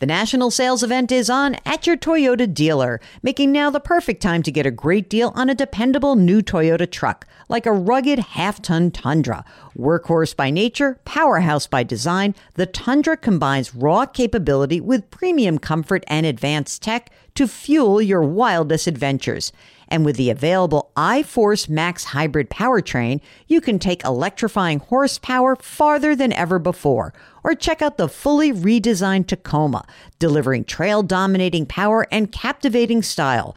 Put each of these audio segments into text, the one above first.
The national sales event is on at your Toyota dealer, making now the perfect time to get a great deal on a dependable new Toyota truck, like a rugged half ton Tundra. Workhorse by nature, powerhouse by design, the Tundra combines raw capability with premium comfort and advanced tech to fuel your wildest adventures. And with the available iForce Max hybrid powertrain, you can take electrifying horsepower farther than ever before. Or check out the fully redesigned Tacoma, delivering trail dominating power and captivating style.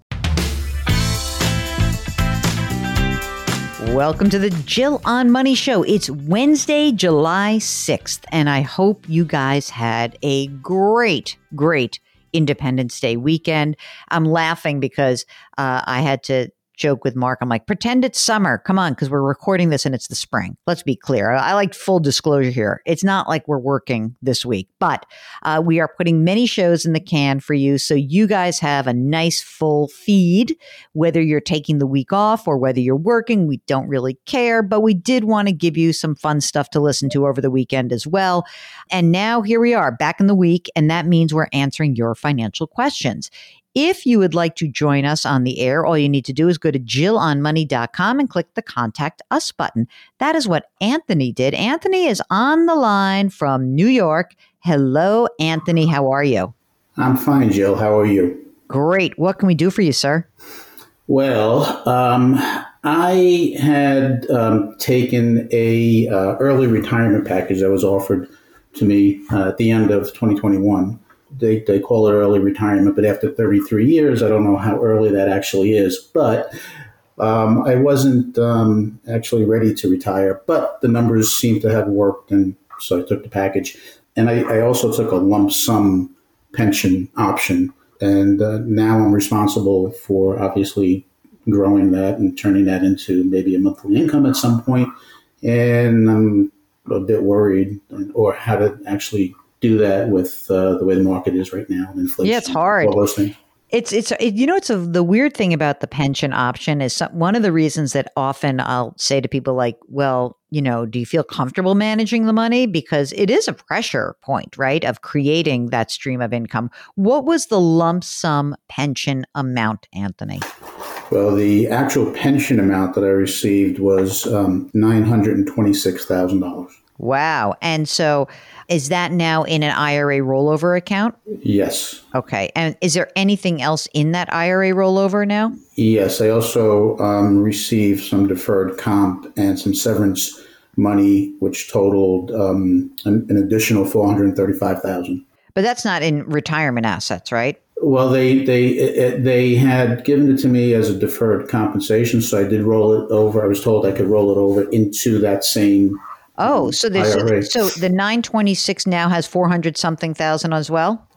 Welcome to the Jill on Money Show. It's Wednesday, July 6th, and I hope you guys had a great, great Independence Day weekend. I'm laughing because uh, I had to joke with Mark. I'm like, pretend it's summer. Come on, because we're recording this and it's the spring. Let's be clear. I, I like full disclosure here. It's not like we're working this week, but uh, we are putting many shows in the can for you. So you guys have a nice full feed, whether you're taking the week off or whether you're working. We don't really care, but we did want to give you some fun stuff to listen to over the weekend as well. And now here we are back in the week, and that means we're answering your financial questions. If you would like to join us on the air, all you need to do is go to jillonmoney.com and click the contact us button. That is what Anthony did. Anthony is on the line from New York. Hello, Anthony. How are you? I'm fine, Jill. How are you? Great. What can we do for you, sir? Well, um, I had um, taken a uh, early retirement package that was offered to me uh, at the end of 2021 they, they call it early retirement, but after 33 years, I don't know how early that actually is. But um, I wasn't um, actually ready to retire, but the numbers seemed to have worked, and so I took the package. And I, I also took a lump sum pension option, and uh, now I'm responsible for obviously growing that and turning that into maybe a monthly income at some point. And I'm a bit worried, or how to actually do that with uh, the way the market is right now, inflation. Yeah, it's hard. All those things. It's it's it, you know it's a, the weird thing about the pension option is some, one of the reasons that often I'll say to people like, well, you know, do you feel comfortable managing the money because it is a pressure point, right, of creating that stream of income. What was the lump sum pension amount, Anthony? Well, the actual pension amount that I received was um, nine hundred and twenty six thousand dollars. Wow. And so is that now in an IRA rollover account? Yes. Okay. And is there anything else in that IRA rollover now? Yes. I also um, received some deferred comp and some severance money, which totaled um, an, an additional 435000 But that's not in retirement assets, right? Well, they they they had given it to me as a deferred compensation, so I did roll it over. I was told I could roll it over into that same Oh, so there's so the 926 now has 400 something thousand as well?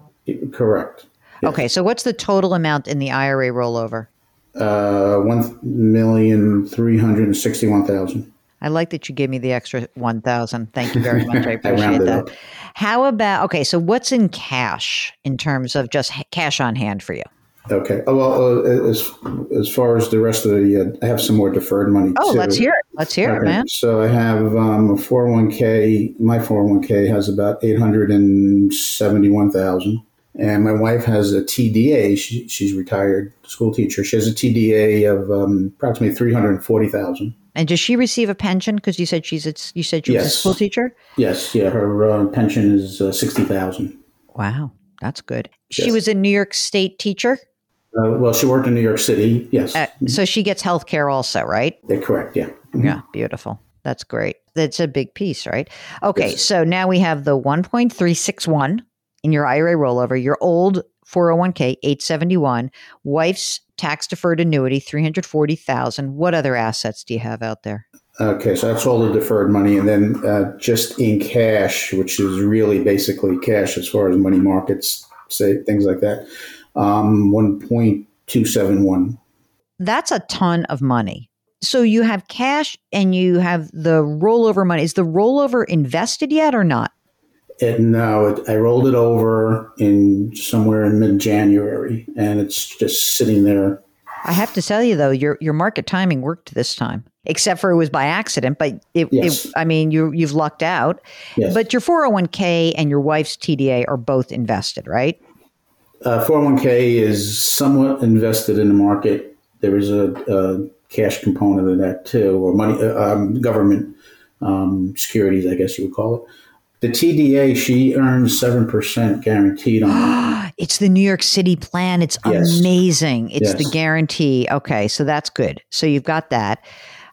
Correct. Yes. Okay, so what's the total amount in the IRA rollover? Uh, one million three hundred and sixty-one thousand. I like that you gave me the extra 1000. Thank you very much. I I appreciate rounded that. up. How about okay, so what's in cash in terms of just cash on hand for you? Okay. Oh, well, uh, as as far as the rest of the, uh, I have some more deferred money. Oh, too. let's hear it. Let's hear it, man. So I have um, a 401k. My 401k has about 871,000. And my wife has a TDA. She, she's retired school teacher. She has a TDA of um, approximately 340,000. And does she receive a pension because you said she's a, you said she was a school teacher? Yes, yeah, her uh, pension is uh, 60,000. Wow, that's good. She was a New York State teacher, Uh, well, she worked in New York City. Yes, uh, so she gets health care also, right? they're correct. Yeah. Yeah, beautiful. That's great. That's a big piece, right? Okay, Yes. so now we have the 1.361 in your IRA rollover, your old 401k 871, wife's tax deferred annuity 340,000. What other assets do you have out there? Okay, so that's all the deferred money, and then uh, just in cash, which is really basically cash as far as money markets, say things like that. Um, one point two seven one. That's a ton of money. So you have cash and you have the rollover money. Is the rollover invested yet or not? And now it, I rolled it over in somewhere in mid January, and it's just sitting there. I have to tell you though, your your market timing worked this time, except for it was by accident. But it, Yes. it I mean, you you've lucked out. Yes. But your four hundred one k and your wife's TDA are both invested, right? Uh, 401k is somewhat invested in the market. There is a, a cash component of that too, or money, uh, um, government um, securities, I guess you would call it. The TDA, she earns 7% guaranteed on it. It's the New York City plan. It's Yes. amazing. It's the guarantee. Okay, so that's good. So you've got that.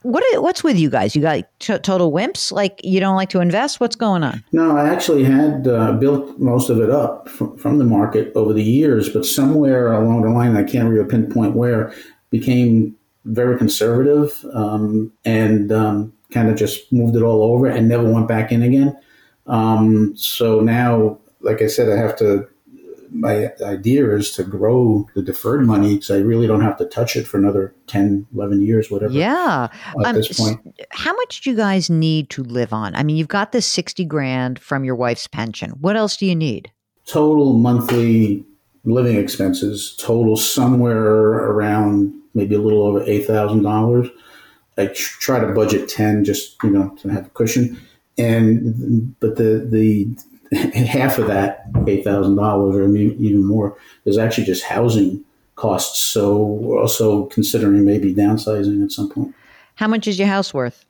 What i- what's with you guys? You got t- total wimps? Like you don't like to invest? What's going on? No, I actually had uh, built most of it up from, from the market over the years, but somewhere along the line, I can't really pinpoint where, became very conservative um, and um, kind of just moved it all over and never went back in again. Um, so now, like I said, I have to. My idea is to grow the deferred money because I really don't have to touch it for another 10, 11 years, whatever. Yeah. At Um, this point, How much do you guys need to live on? I mean, you've got this 60 grand from your wife's pension. What else do you need? total monthly living expenses total somewhere around maybe a little over eight thousand dollars. I try to budget ten, just you know, to have a cushion. And but the the half of that eight thousand dollars, or even more, is actually just housing costs. So we're also considering maybe downsizing at some point. How much is your house worth?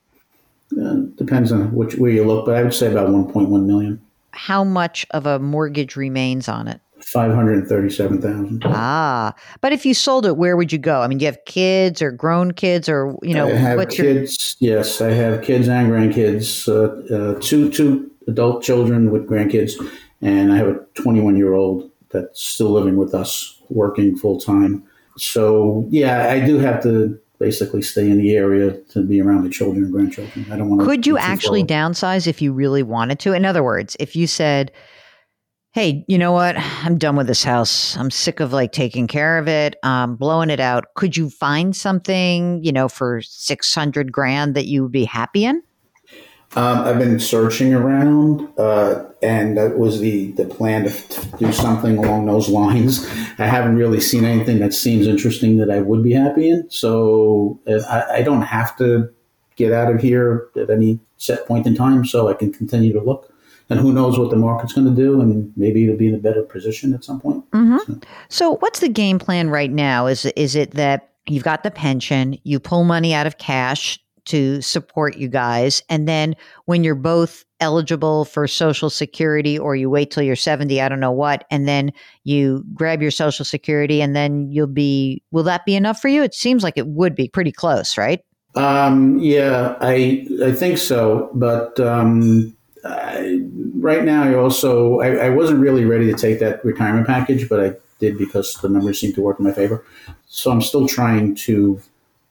Uh, depends on which where you look, but I would say about one point one million. How much of a mortgage remains on it? Five hundred thirty-seven thousand. Ah, but if you sold it, where would you go? I mean, do you have kids or grown kids or, you know, I have what's your kids. Yes, I have kids and grandkids. Uh, uh, two two adult children with grandkids, and I have a 21 year old that's still living with us, working full time. So yeah, I do have to basically stay in the area to be around the children and grandchildren. I don't want to. Could you actually downsize if you really wanted to? In other words, if you said, "Hey, you know what? I'm done with this house. I'm sick of like taking care of it, um, blowing it out." Could you find something, you know, for six hundred grand that you would be happy in? Um, I've been searching around, uh, and that was the, the plan to, do something along those lines. I haven't really seen anything that seems interesting that I would be happy in. So uh, I, I don't have to get out of here at any set point in time, so I can continue to look. And who knows what the market's going to do, and maybe it'll be in a better position at some point. So, what's the game plan right now? Is is it that you've got the pension, you pull money out of cash to support you guys, and then when you're both eligible for Social Security, or you wait till you're seventy, I don't know what, and then you grab your Social Security, and then you'll be. Will that be enough for you? It seems like it would be pretty close, right? Um, yeah, I I think so, but um, I, right now I also I, I wasn't really ready to take that retirement package, but I did because the numbers seem to work in my favor. So I'm still trying to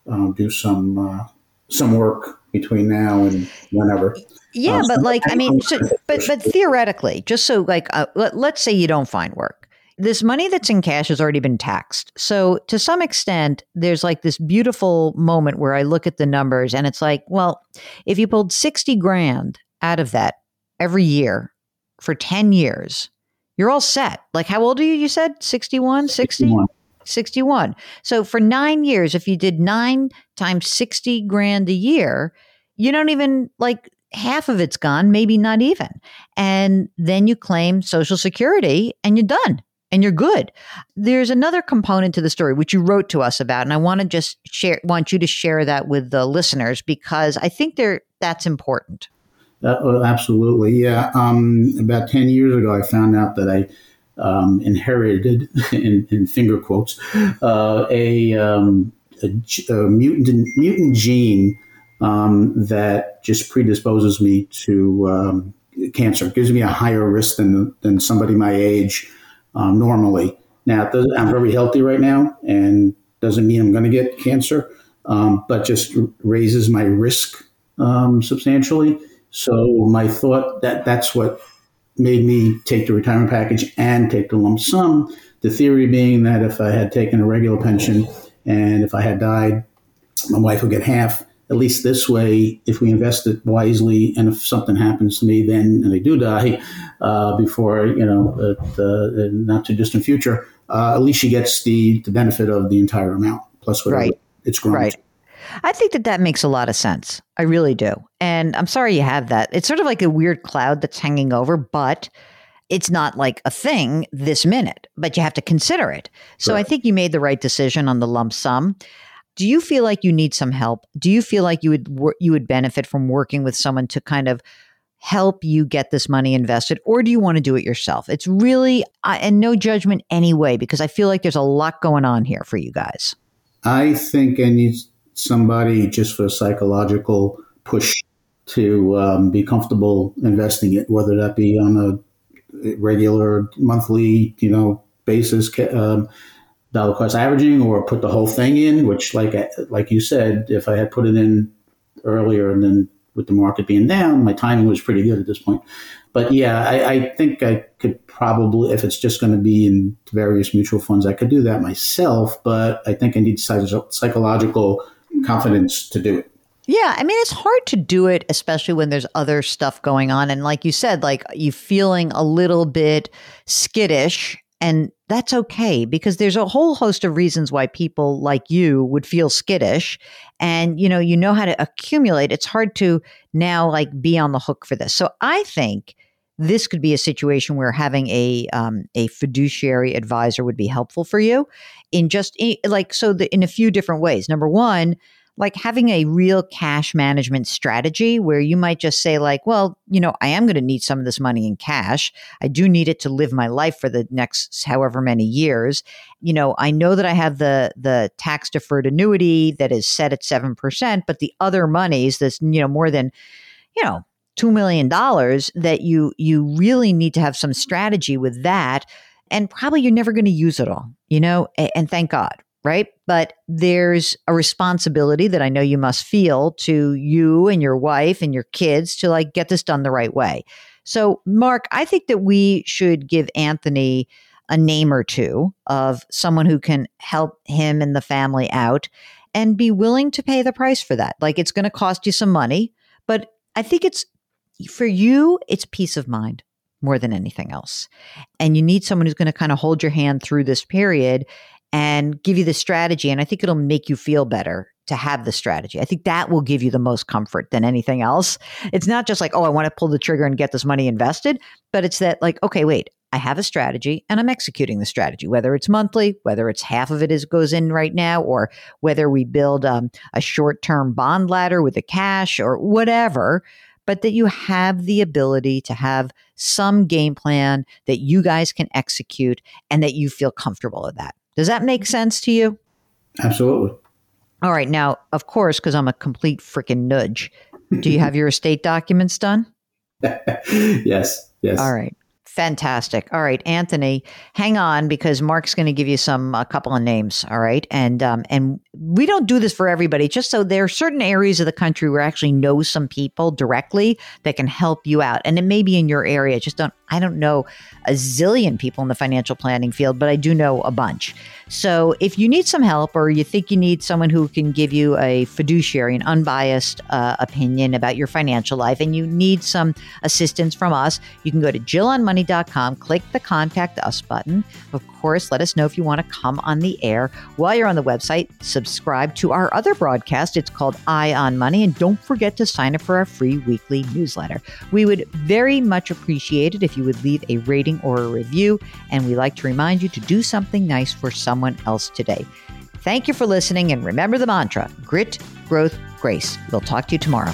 um, do some uh, some work between now and whenever. Yeah, Uh, but so like, I mean, so, but but theoretically, just so like, uh, let, let's say you don't find work, this money that's in cash has already been taxed. So to some extent, there's like this beautiful moment where I look at the numbers and it's like, well, if you pulled 60 grand out of that every year for 10 years, you're all set. Like, how old are you? You said 61, 60? 61. 61. So for nine years, if you did nine times 60 grand a year, you don't even like half of it's gone, maybe not even. And then you claim Social Security and you're done and you're good. There's another component to the story which you wrote to us about, and I want to just share want you to share that with the listeners because I think there that's important. Uh, absolutely, yeah. Um, about ten years ago, I found out that I um, inherited, in, in, finger quotes, uh, a, um, a, a, mutant mutant gene um, that just predisposes me to um, cancer. It gives me a higher risk than than somebody my age um, normally. Now, I'm very healthy right now, and doesn't mean I'm going to get cancer, um, but just raises my risk substantially. So my thought that that's what made me take the retirement package and take the lump sum. The theory being that if I had taken a regular pension and if I had died, my wife would get half at least this way, if we invest it wisely, and if something happens to me, then and I do die uh, before you know the not too distant future, uh, at least she gets the the benefit of the entire amount plus whatever right. it's grown. Right. I think that that makes a lot of sense. I really do. And I'm sorry you have that. It's sort of like a weird cloud that's hanging over, but it's not like a thing this minute, but you have to consider it. So right. I think you made the right decision on the lump sum. Do you feel like you need some help? Do you feel like you would you would benefit from working with someone to kind of help you get this money invested or do you want to do it yourself? It's really uh, and no judgment anyway because I feel like there's a lot going on here for you guys. I think I need somebody just for a psychological push to um, be comfortable investing it, whether that be on a regular monthly, you know, basis. Um, dollar cost averaging or put the whole thing in, which like like you said, if I had put it in earlier and then with the market being down, my timing was pretty good at this point. But yeah, I, I think I could probably, if it's just going to be in various mutual funds, I could do that myself. But I think I need psychological confidence to do it. Yeah, I mean it's hard to do it especially when there's other stuff going on and like you said like you feeling a little bit skittish and that's okay because there's a whole host of reasons why people like you would feel skittish. And, you know, you know how to accumulate. It's hard to now like be on the hook for this. So I think this could be a situation where having a um, a fiduciary advisor would be helpful for you in just like so the, in a few different ways. Number one, like having a real cash management strategy where you might just say like well you know i am going to need some of this money in cash i do need it to live my life for the next however many years you know i know that i have the the tax deferred annuity that is set at 7% but the other monies that's you know more than you know $2 million that you you really need to have some strategy with that and probably you're never going to use it all you know and thank god right? But there's a responsibility that I know you must feel to you and your wife and your kids to like get this done the right way. So, Mark, I think that we should give Anthony a name or two of someone who can help him and the family out and be willing to pay the price for that. Like it's going to cost you some money, but I think it's for you, it's peace of mind more than anything else. And you need someone who's going to kind of hold your hand through this period and give you the strategy. And I think it'll make you feel better to have the strategy. I think that will give you the most comfort than anything else. It's not just like, oh, I want to pull the trigger and get this money invested, but it's that like, okay, wait, I have a strategy and I'm executing the strategy, whether it's monthly, whether it's half of it is goes in right now, or whether we build um, a short term bond ladder with the cash or whatever. But that you have the ability to have some game plan that you guys can execute and that you feel comfortable with that. Does that make mm-hmm. sense to you? Absolutely. All right. Now, of course, because I'm a complete freaking nudge, do you have your estate documents done? yes. Yes. All right. Fantastic. All right, Anthony, hang on because Mark's going to give you some a couple of names. All right, and um, and we don't do this for everybody. Just so there are certain areas of the country where I actually know some people directly that can help you out, and it may be in your area. Just don't. I don't know a zillion people in the financial planning field, but I do know a bunch. So if you need some help or you think you need someone who can give you a fiduciary, an unbiased uh, opinion about your financial life, and you need some assistance from us, you can go to jillonmoney.com, click the contact us button. Of course, let us know if you want to come on the air. While you're on the website, subscribe to our other broadcast. It's called Eye on Money. And don't forget to sign up for our free weekly newsletter. We would very much appreciate it if you would leave a rating or a review. And we like to remind you to do something nice for someone someone else today. Thank you for listening, and remember the mantra grit, growth, grace. We'll talk to you tomorrow.